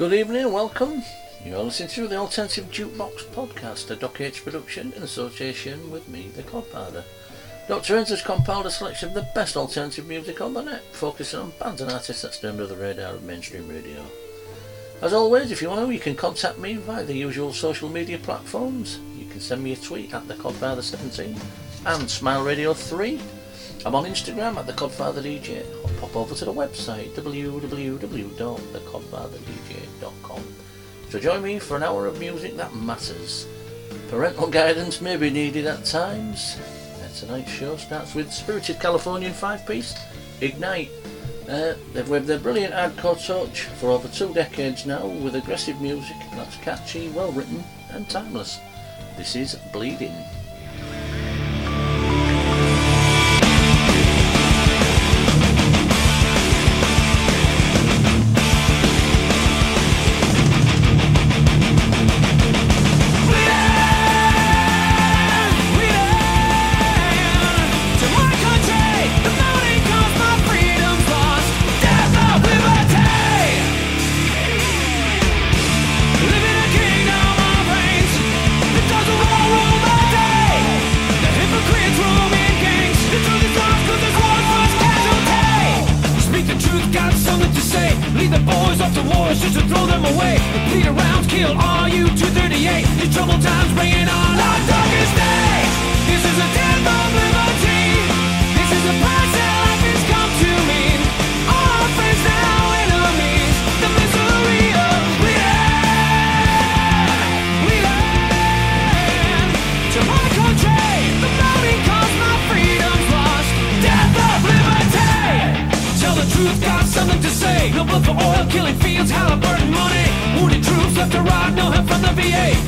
Good evening and welcome. You're listening to the Alternative Jukebox Podcast, a Doc H production in association with me, the Codfather. Dr. Ends has compiled a selection of the best alternative music on the net, focusing on bands and artists that stay under the radar of mainstream radio. As always, if you want to, you can contact me via the usual social media platforms. You can send me a tweet at the Codfather17 and Smile Radio 3. I'm on Instagram at the Codfather DJ or pop over to the website www.thecodfatherdj.com. So join me for an hour of music that matters. Parental guidance may be needed at times. And tonight's show starts with Spirited Californian five piece Ignite. Uh, they've waved their brilliant hardcore touch for over two decades now with aggressive music that's catchy, well written, and timeless. This is Bleeding.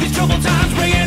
Watching the cars drive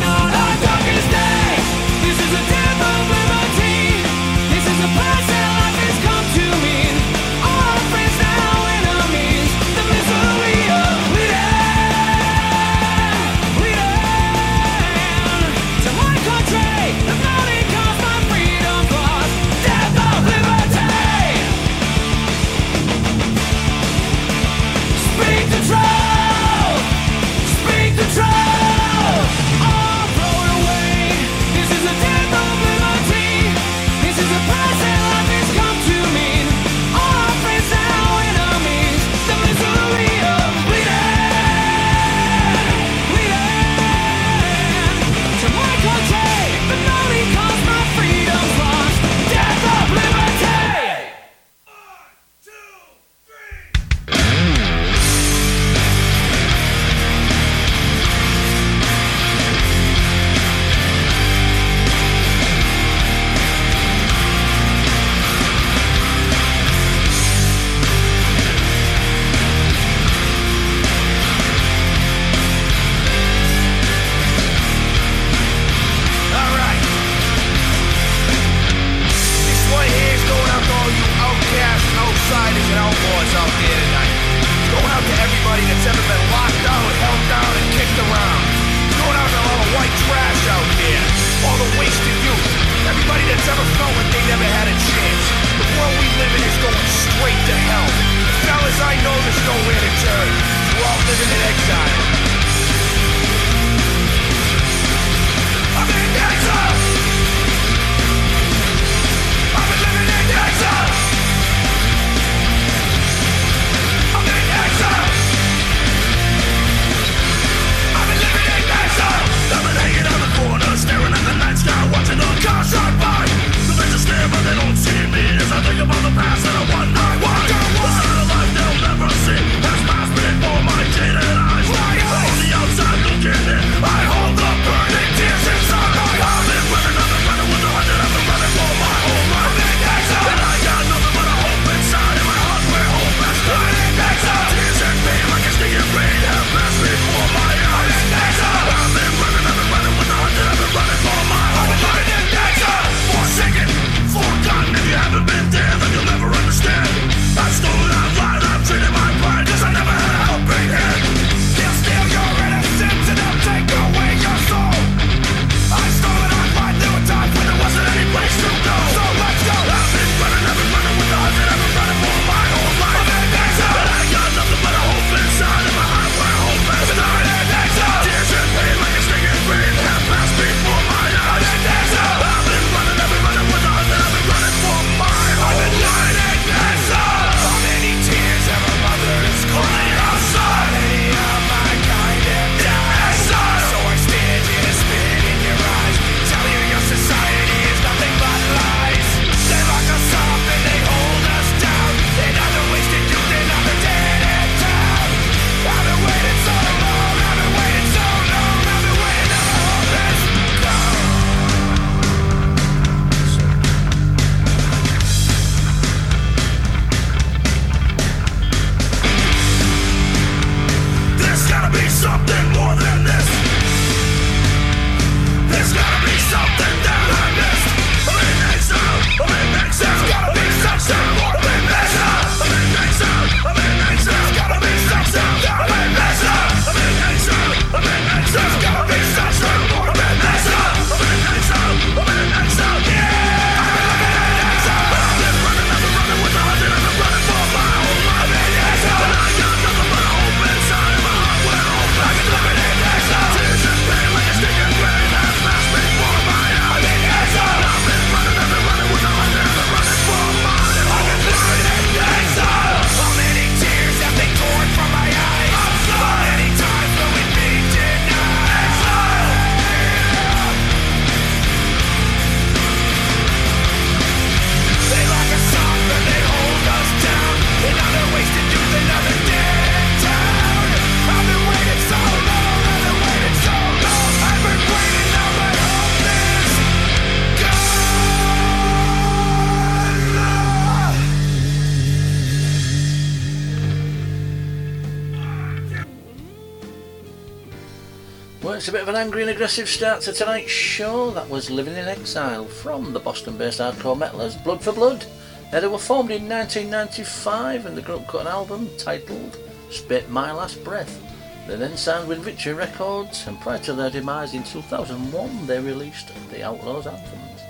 an angry and aggressive start to tonight's show. That was Living in Exile from the Boston-based hardcore metalers Blood for Blood. Now, they were formed in 1995 and the group cut an album titled Spit My Last Breath. They then signed with Victory Records and prior to their demise in 2001 they released the Outlaws Anthems.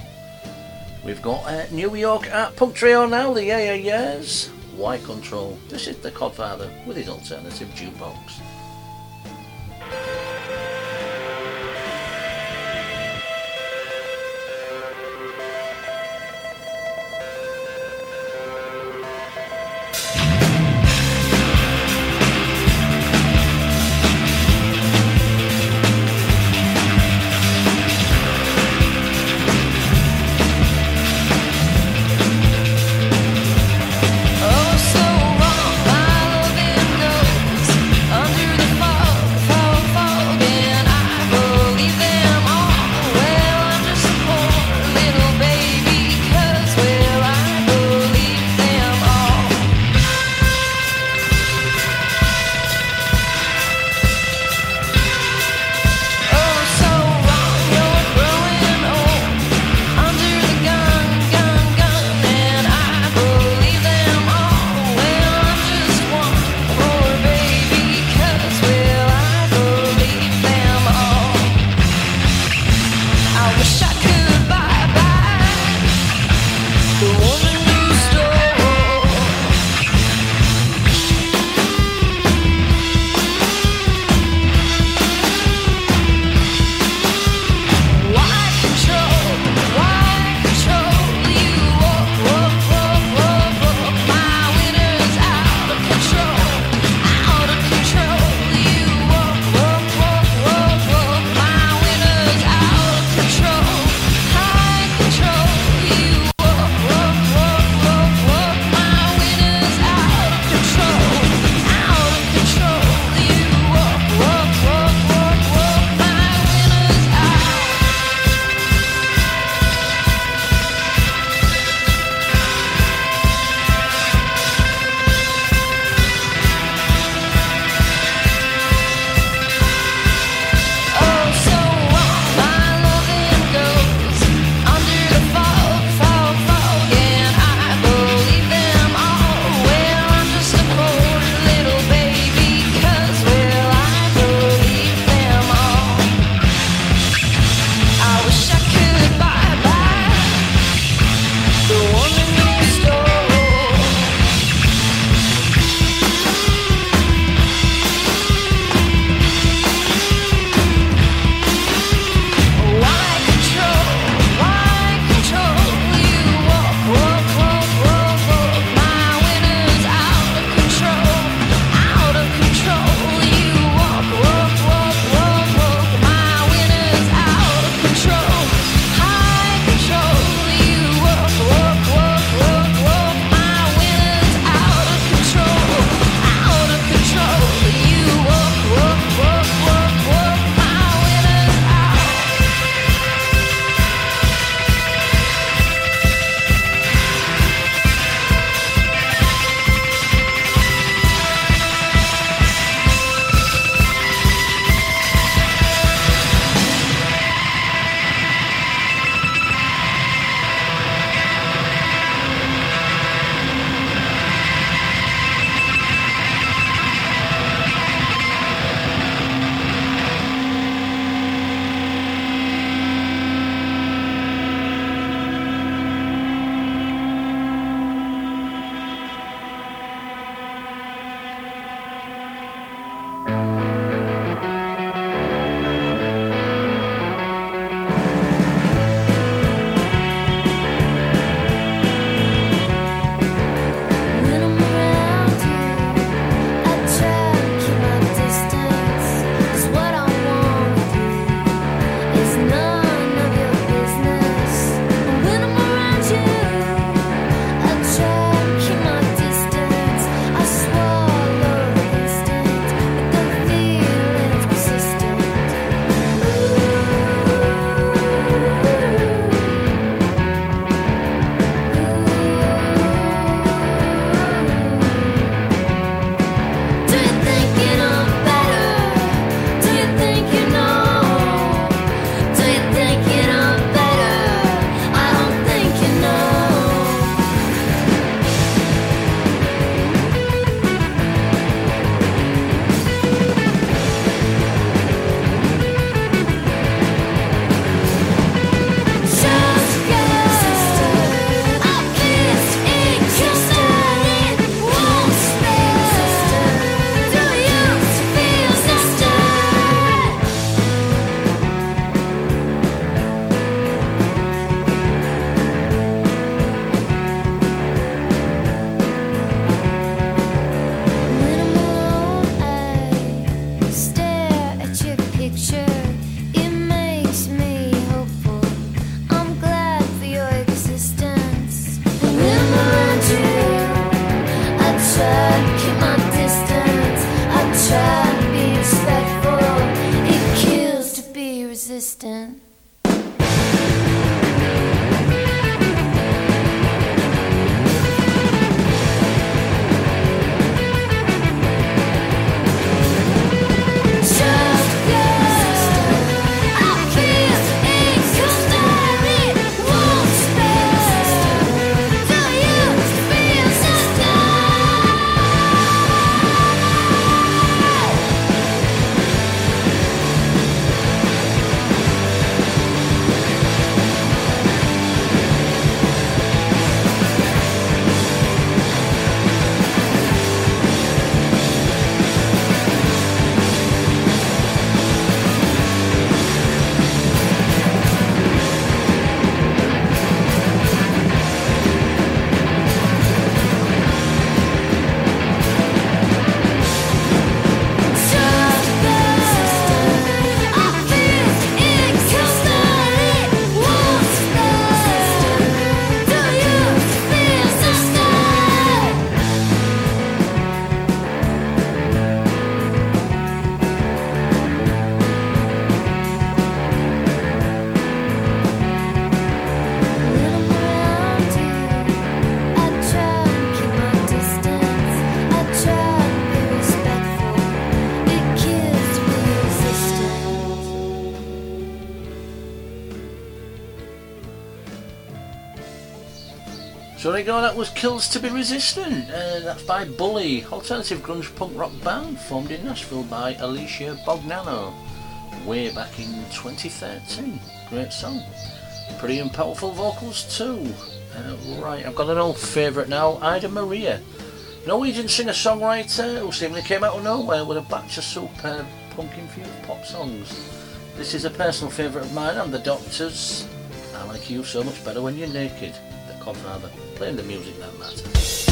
We've got a New York art punk trio now, the Yeah Yeah Yeahs. Y Control. This is the Codfather with his alternative jukebox. So there you go, that was Kills to Be Resistant. Uh, that's by Bully, alternative grunge punk rock band formed in Nashville by Alicia Bognanno way back in 2013. Great song. Pretty and powerful vocals too. Uh, right, I've got an old favourite now, Ida Maria. Norwegian singer-songwriter who seemingly came out of nowhere with a batch of superb punk-infused pop songs. This is a personal favourite of mine and the Doctors. I like you so much better when you're naked. The Codfather, playing the music that matters.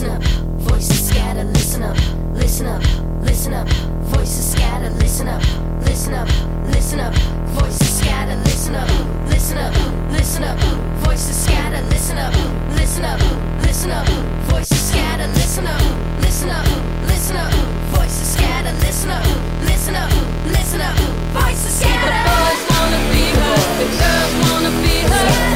Up. Voices scatter, listen up, listen up, listen up. Voices scatter, listen up, listen up, listen up. Voices scatter, listen up, listen up, listen up. Voices scatter, listen up, listen up, listen up. Voices scatter, listen up, listen up, listen up. Voices scatter, listen up, listen up, listen up. Voices scatter. The boys wanna be her, the girls wanna be her.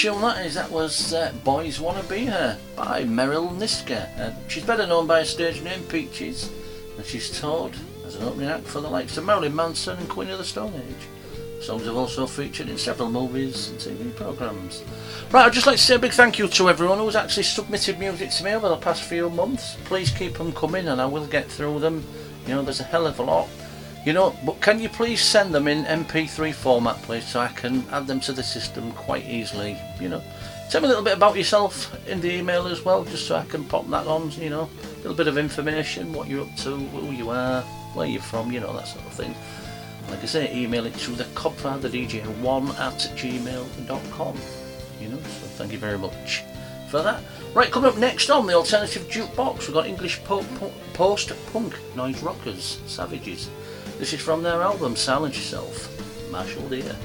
Tune that is. That was uh, Boys Wanna Be Her by Merrill Nisker. Uh, she's better known by her stage name Peaches, and she's toured as an opening act for the likes of Marilyn Manson and Queen of the Stone Age. Songs have also featured in several movies and TV programmes. Right, I'd just like to say a big thank you to everyone who's actually submitted music to me over the past few months. Please keep them coming and I will get through them. You know, there's a hell of a lot. You know, but can you please send them in MP3 format, please, so I can add them to the system quite easily? You know, tell me a little bit about yourself in the email as well, just so I can pop that on. You know, a little bit of information, what you're up to, who you are, where you're from, you know, that sort of thing. Like I say, email it to the codfatherdj1 at gmail.com. You know, so thank you very much for that. Right, coming up next on the alternative jukebox, we've got English po- po- post-punk noise rockers, Savages. This is from their album Silence Yourself, Marshal Dear.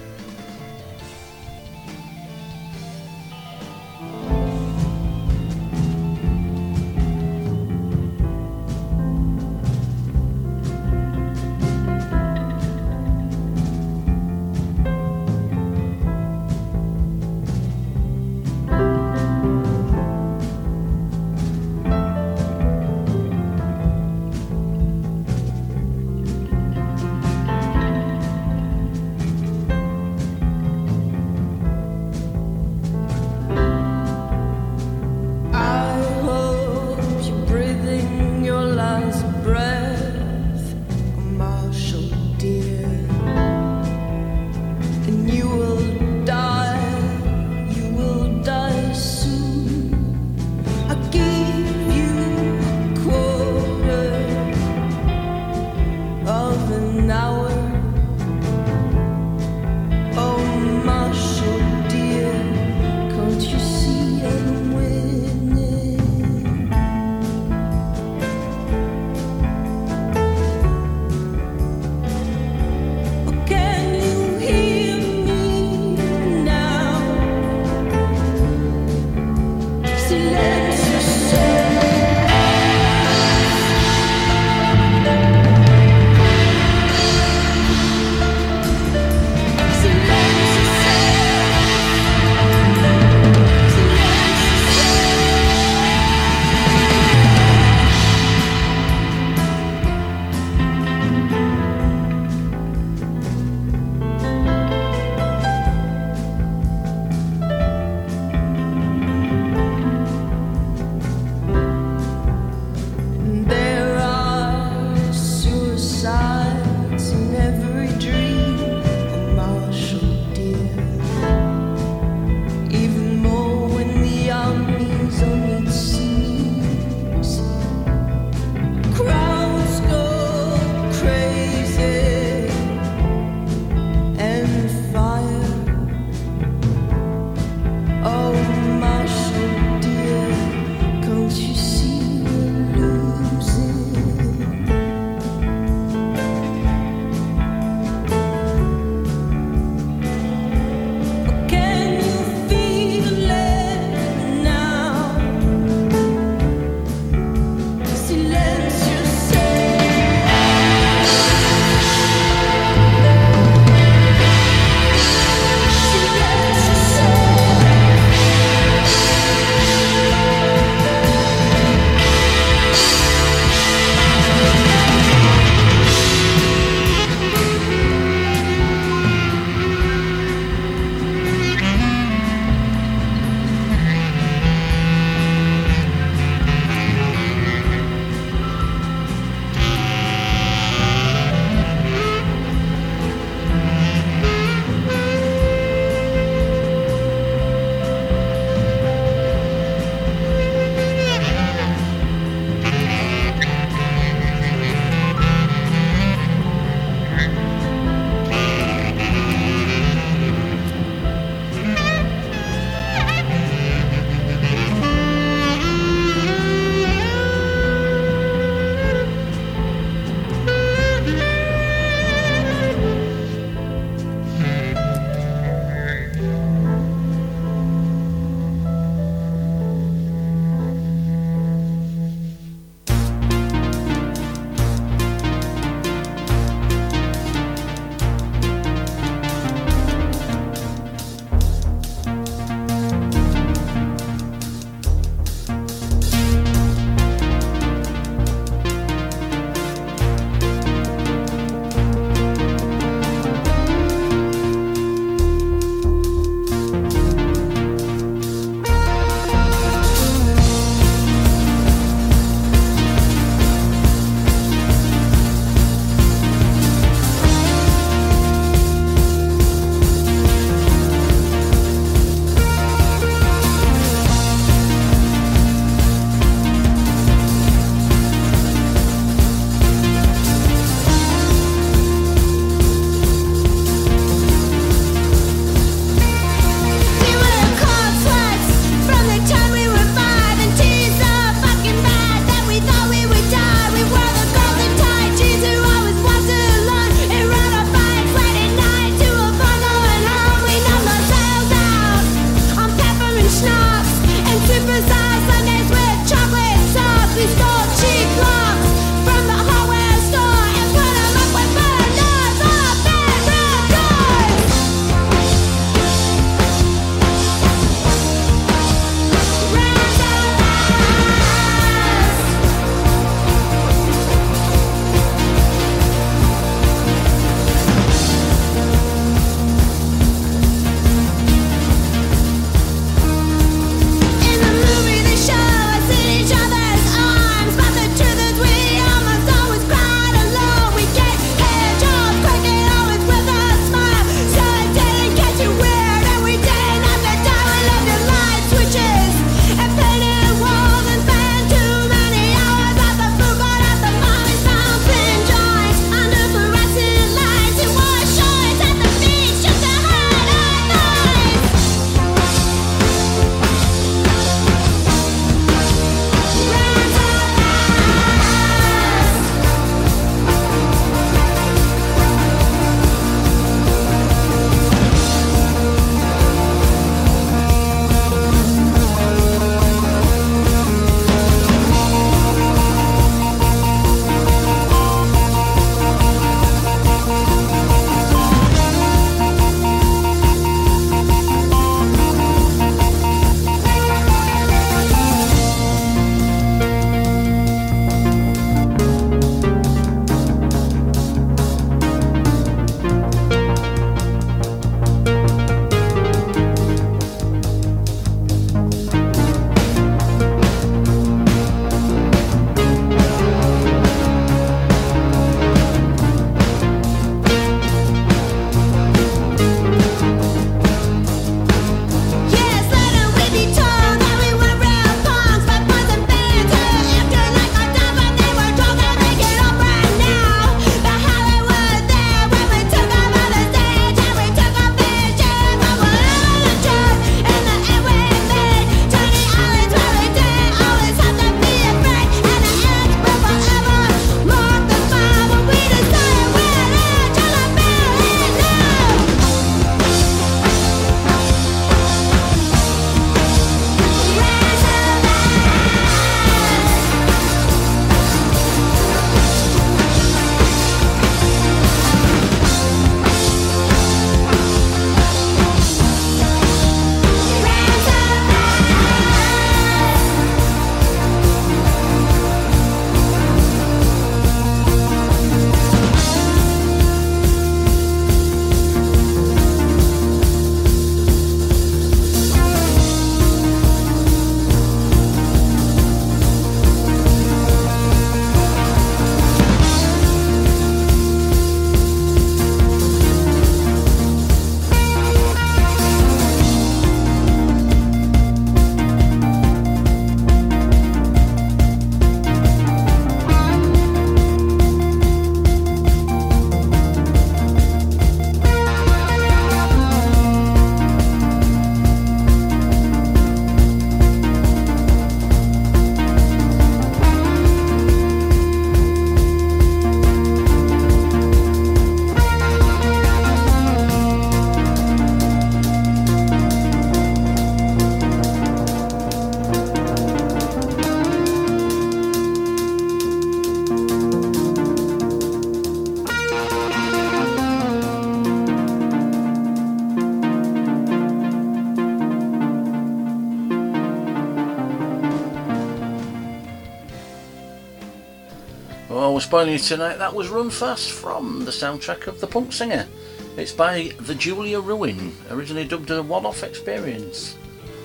Spoiling you tonight. That was Run Fast from the soundtrack of The Punk Singer. It's by the Julie Ruin, originally dubbed a one-off experience.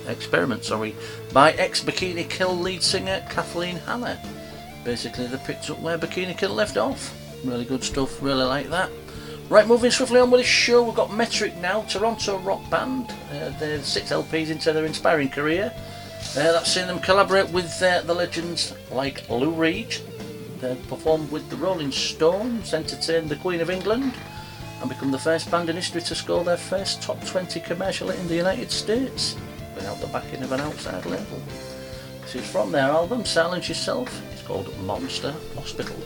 Experiment, sorry, by ex-Bikini Kill lead singer Kathleen Hanna. Basically, they picked up where Bikini Kill left off. Really good stuff, really like that. Right, moving swiftly on with the show, we've got Metric now, Toronto rock band. Uh, they're six LPs into their inspiring career. Uh, that's seen them collaborate with uh, the legends like Lou Reed. They performed with the Rolling Stones, entertained the Queen of England, and become the first band in history to score their first top 20 commercial in the United States without the backing of an outside label. This is from their album Silence Yourself. It's called Monster Hospital.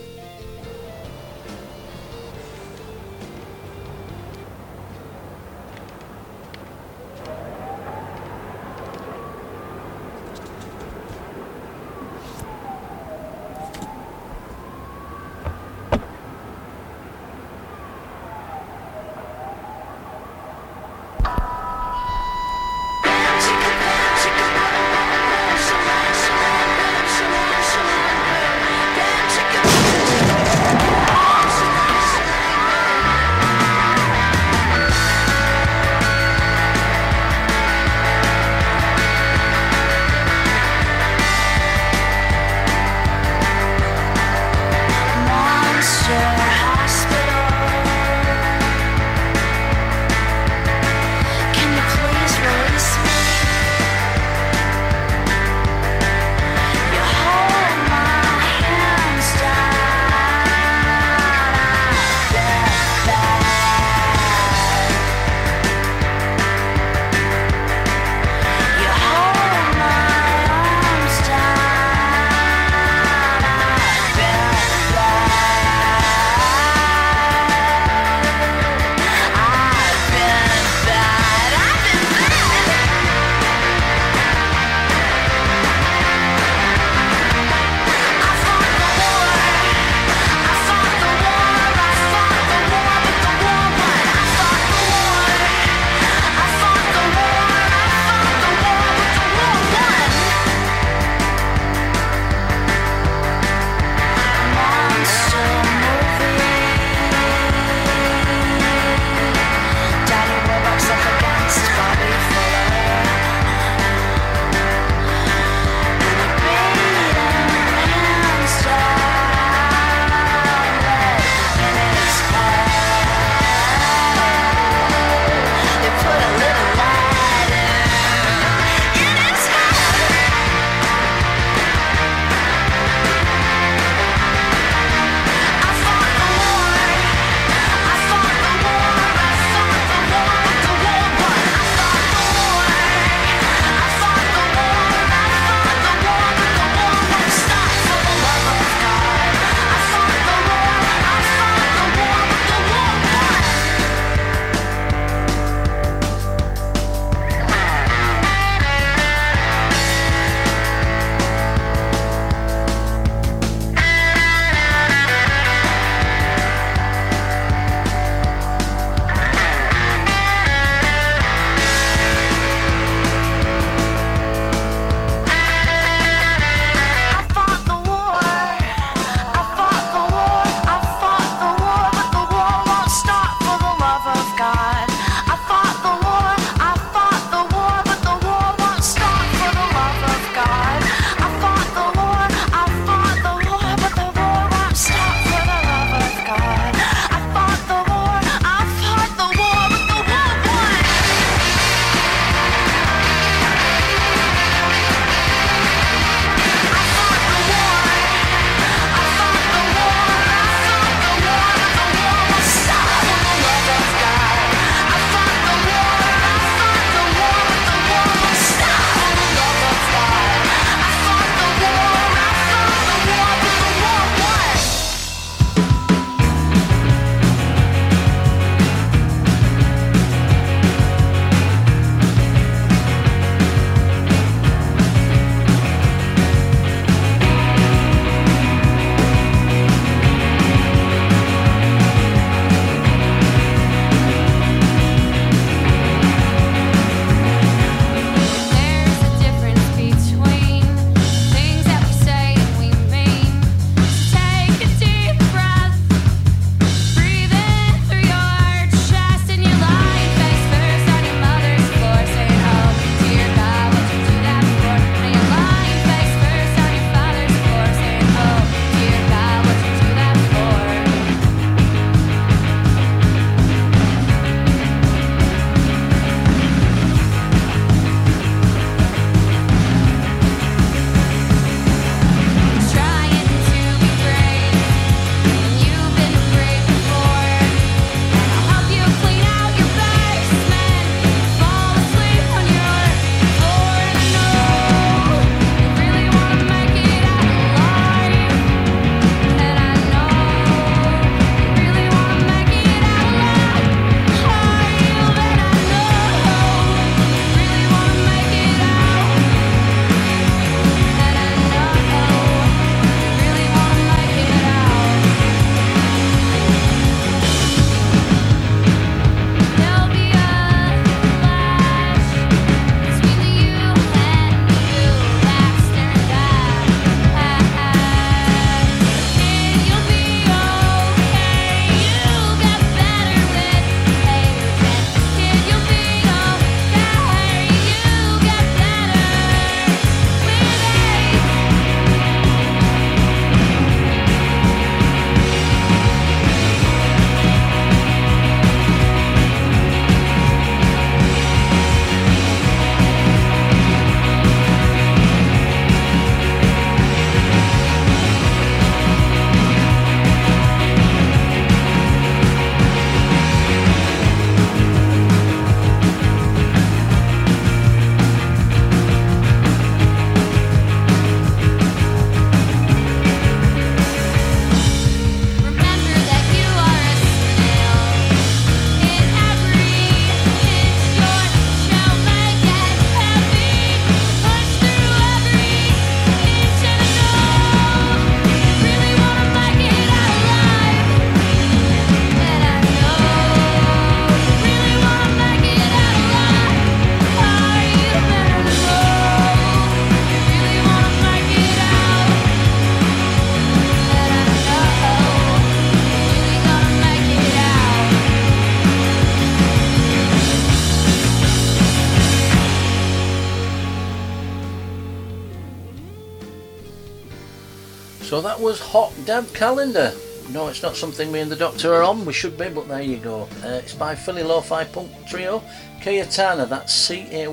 So that was Hot Dad Calendar. No, it's not something me and the Doctor are on. We should be, but there you go. Uh, it's by Philly Lo-Fi Punk Trio. Cayetana, that's C-A-Y-E-T-A-N-A.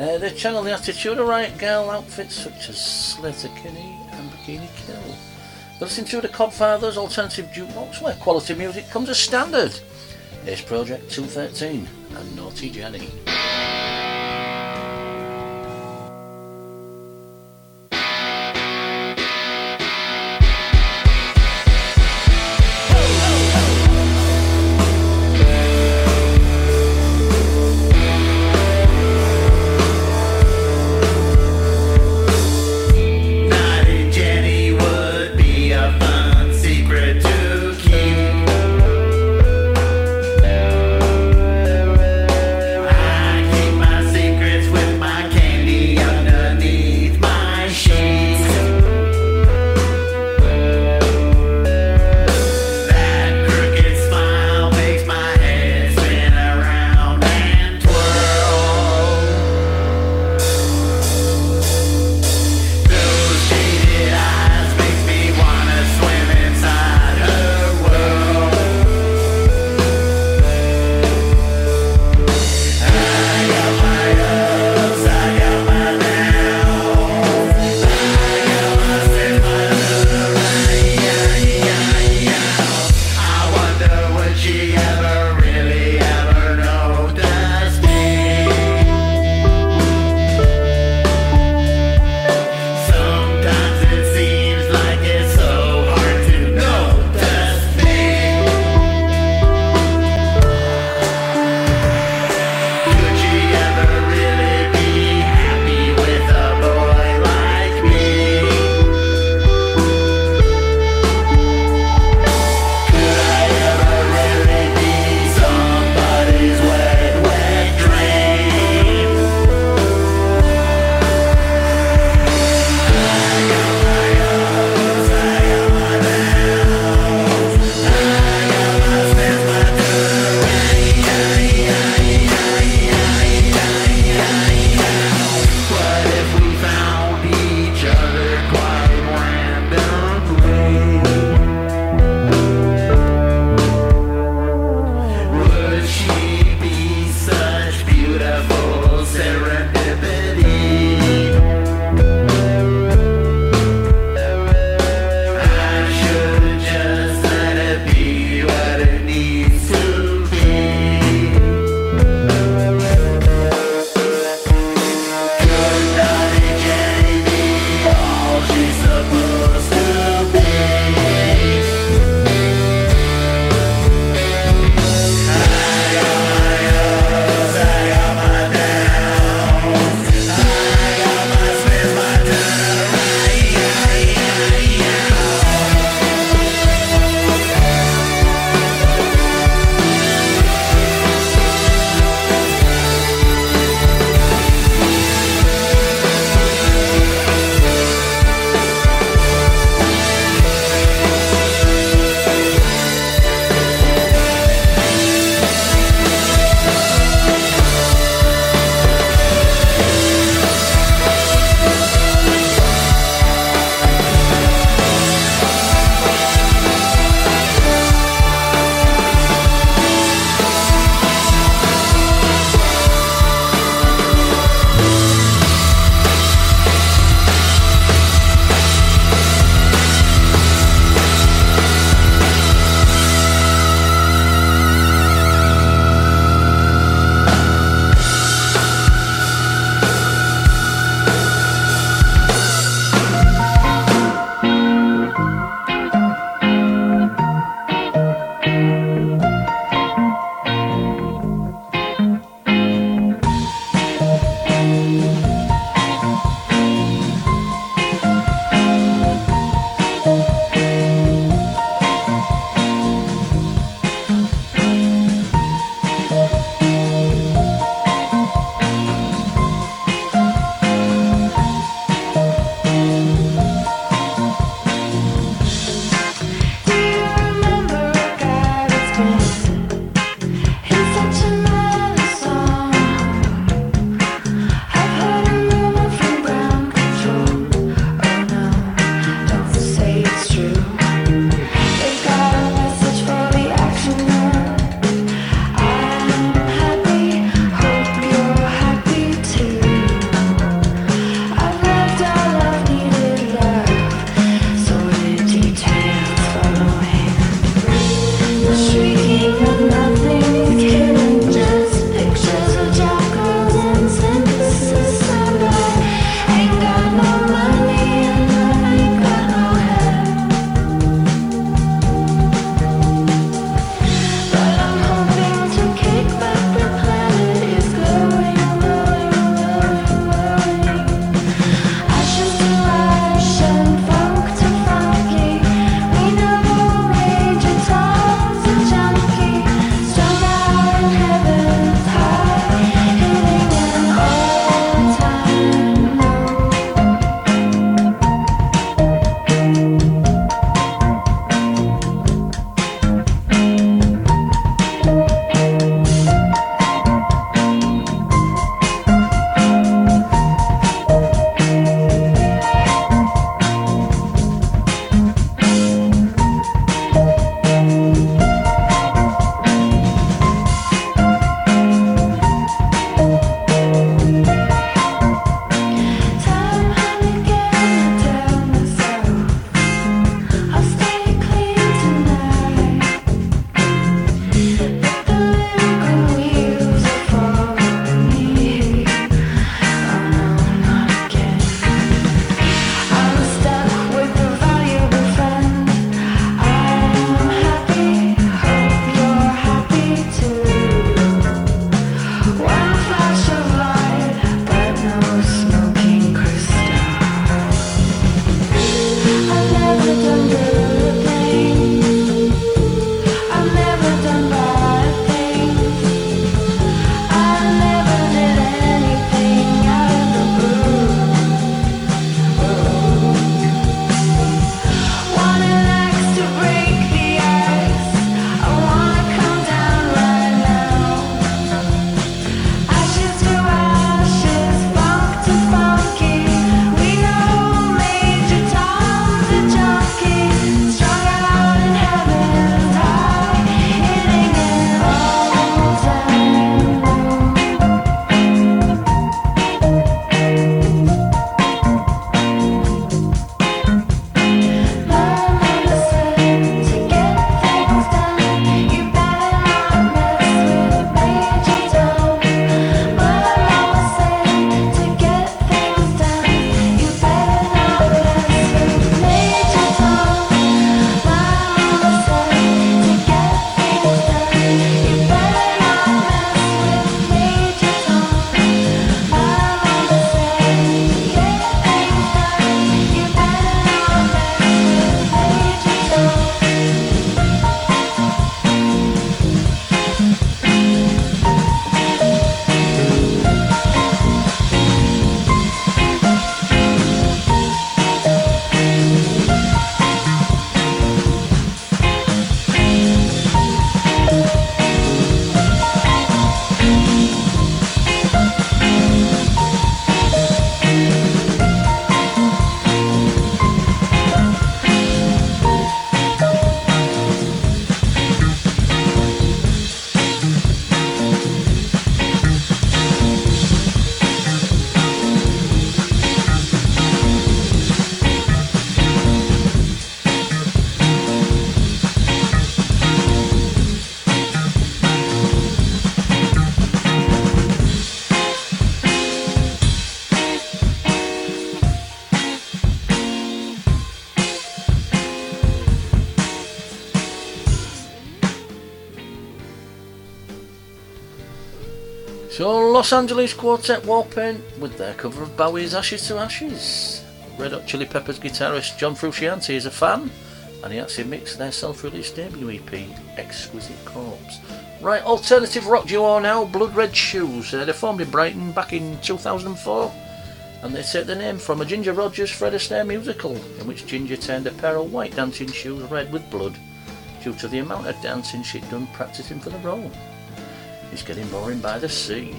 Uh, they channel the attitude of riot grrrl outfits such as Slater Kinney and Bikini Kill. Listening to the Codfathers Alternative Jukebox where quality music comes as standard. Here's Project 213 and Naughty Jenny. Los Angeles Quartet Warpaint with their cover of Bowie's Ashes to Ashes. Red Hot Chili Peppers guitarist John Frusciante is a fan, and he actually mixed their self-released debut EP, Exquisite Corpse. Right, alternative rock duo now, Blood Red Shoes. Uh, they formed in Brighton back in 2004, and they take the name from a Ginger Rogers Fred Astaire musical, in which Ginger turned a pair of white dancing shoes red with blood, due to the amount of dancing she'd done practicing for the role. It's getting boring by the sea.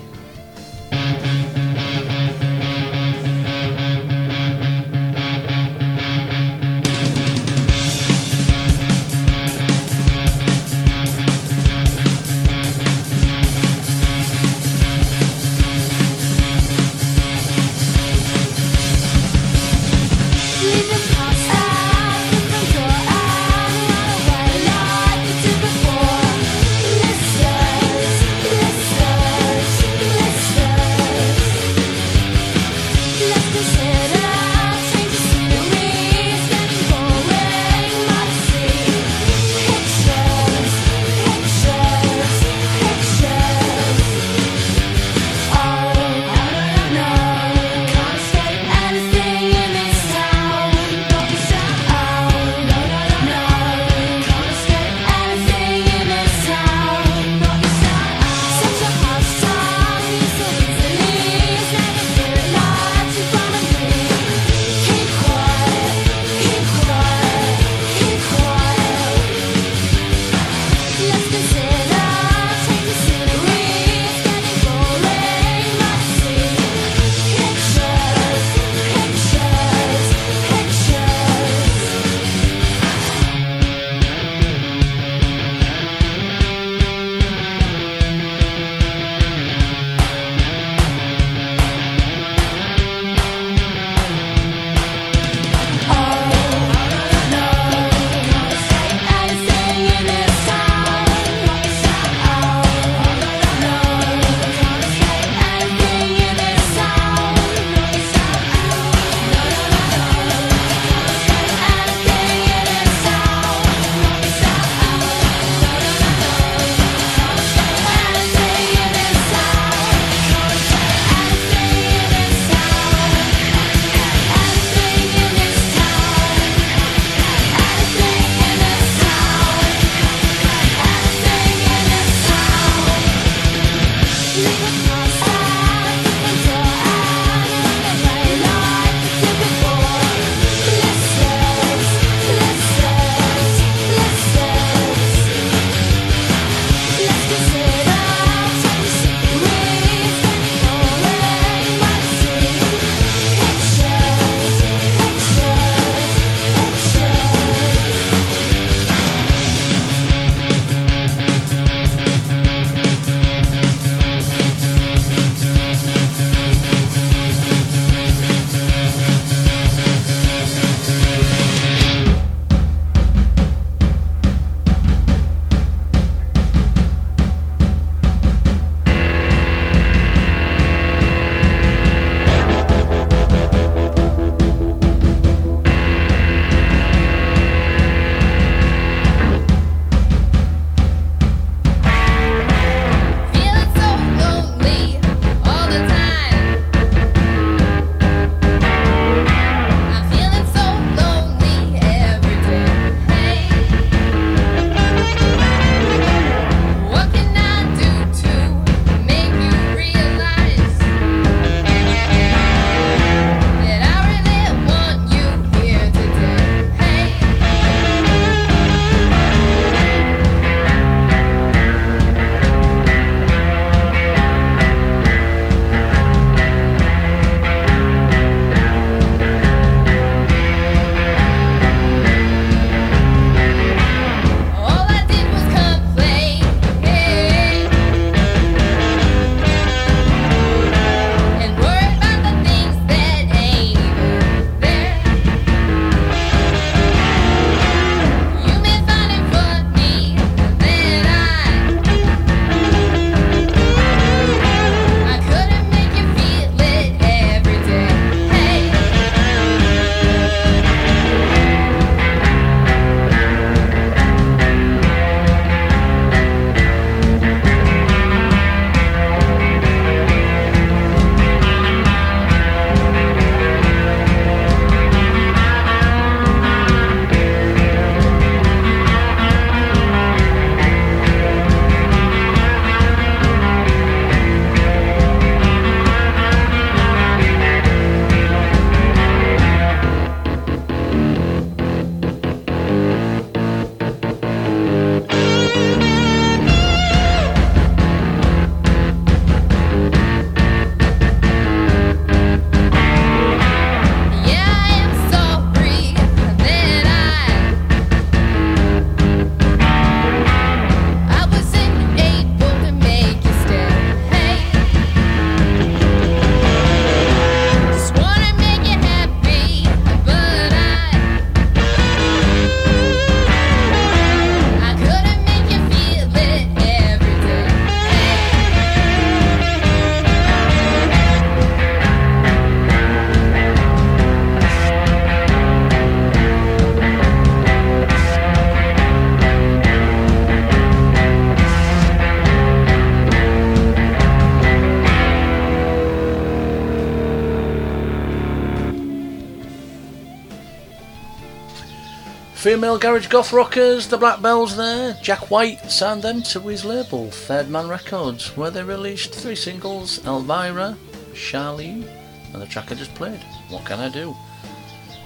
Female Garage Goth Rockers, the Black Belles there. Jack White signed them to his label, Third Man Records, where they released three singles Elvira, Charlene, and the track I just played. What can I do?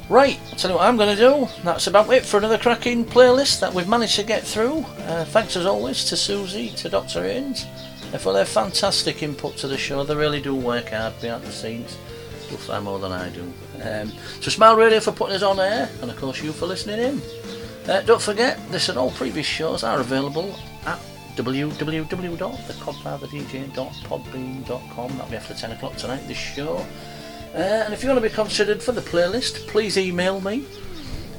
Right, I'll tell you what I'm going to do. That's about it for another cracking playlist that we've managed to get through. Uh, thanks as always to Susie, to Dr. Haynes, uh, for their fantastic input to the show. They really do work hard behind the scenes. Do far more than I do. Um, so Smile Radio for putting us on air, and of course you for listening in. Uh, don't forget, this and all previous shows are available at www.thecodfatherdj.podbean.com. That'll be after 10 o'clock tonight, this show. Uh, and if you want to be considered for the playlist, please email me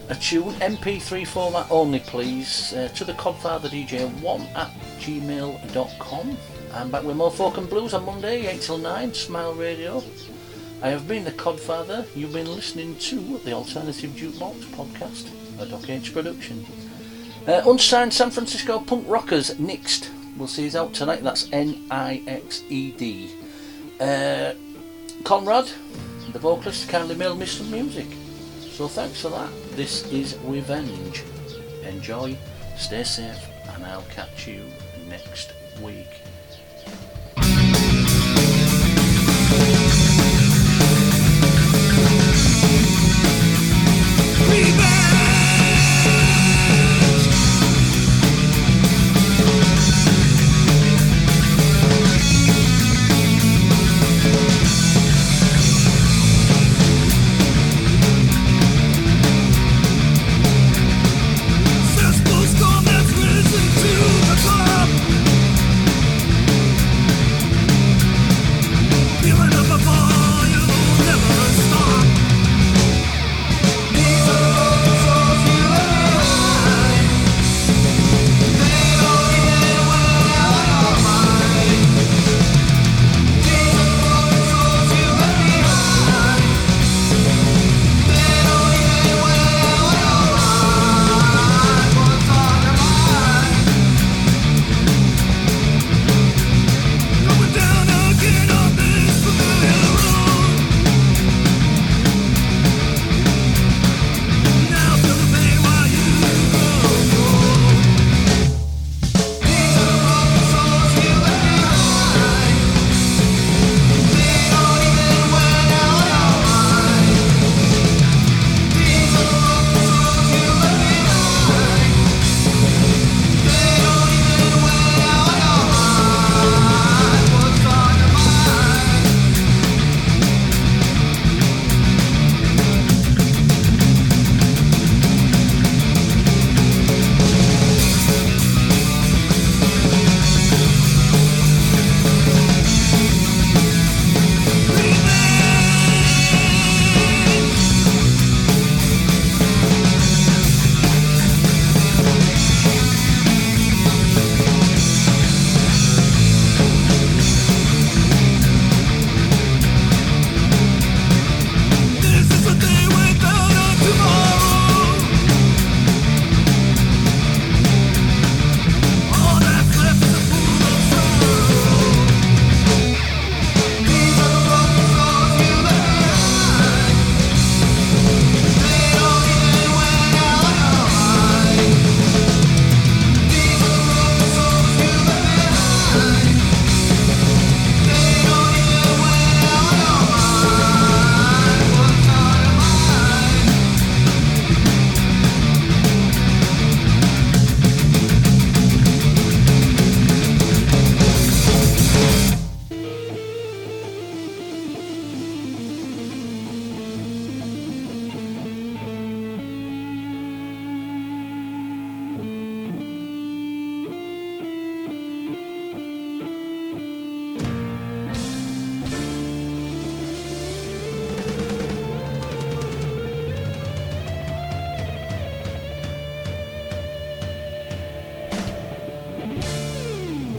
a tune, MP3 format only, please, uh, to the Codfatherdj1 at gmail.com. I'm back with more folk and blues on Monday, 8 till 9, Smile Radio. I have been the Codfather. You've been listening to the Alternative Jukebox podcast, a Doc H production. Uh, unsigned San Francisco punk rockers, Nixed. We'll see us out tonight. That's N I X E D. Uh, Conrad, the vocalist, kindly mailed me some music. So thanks for that. This is Revenge. Enjoy, stay safe, and I'll catch you next week. be back.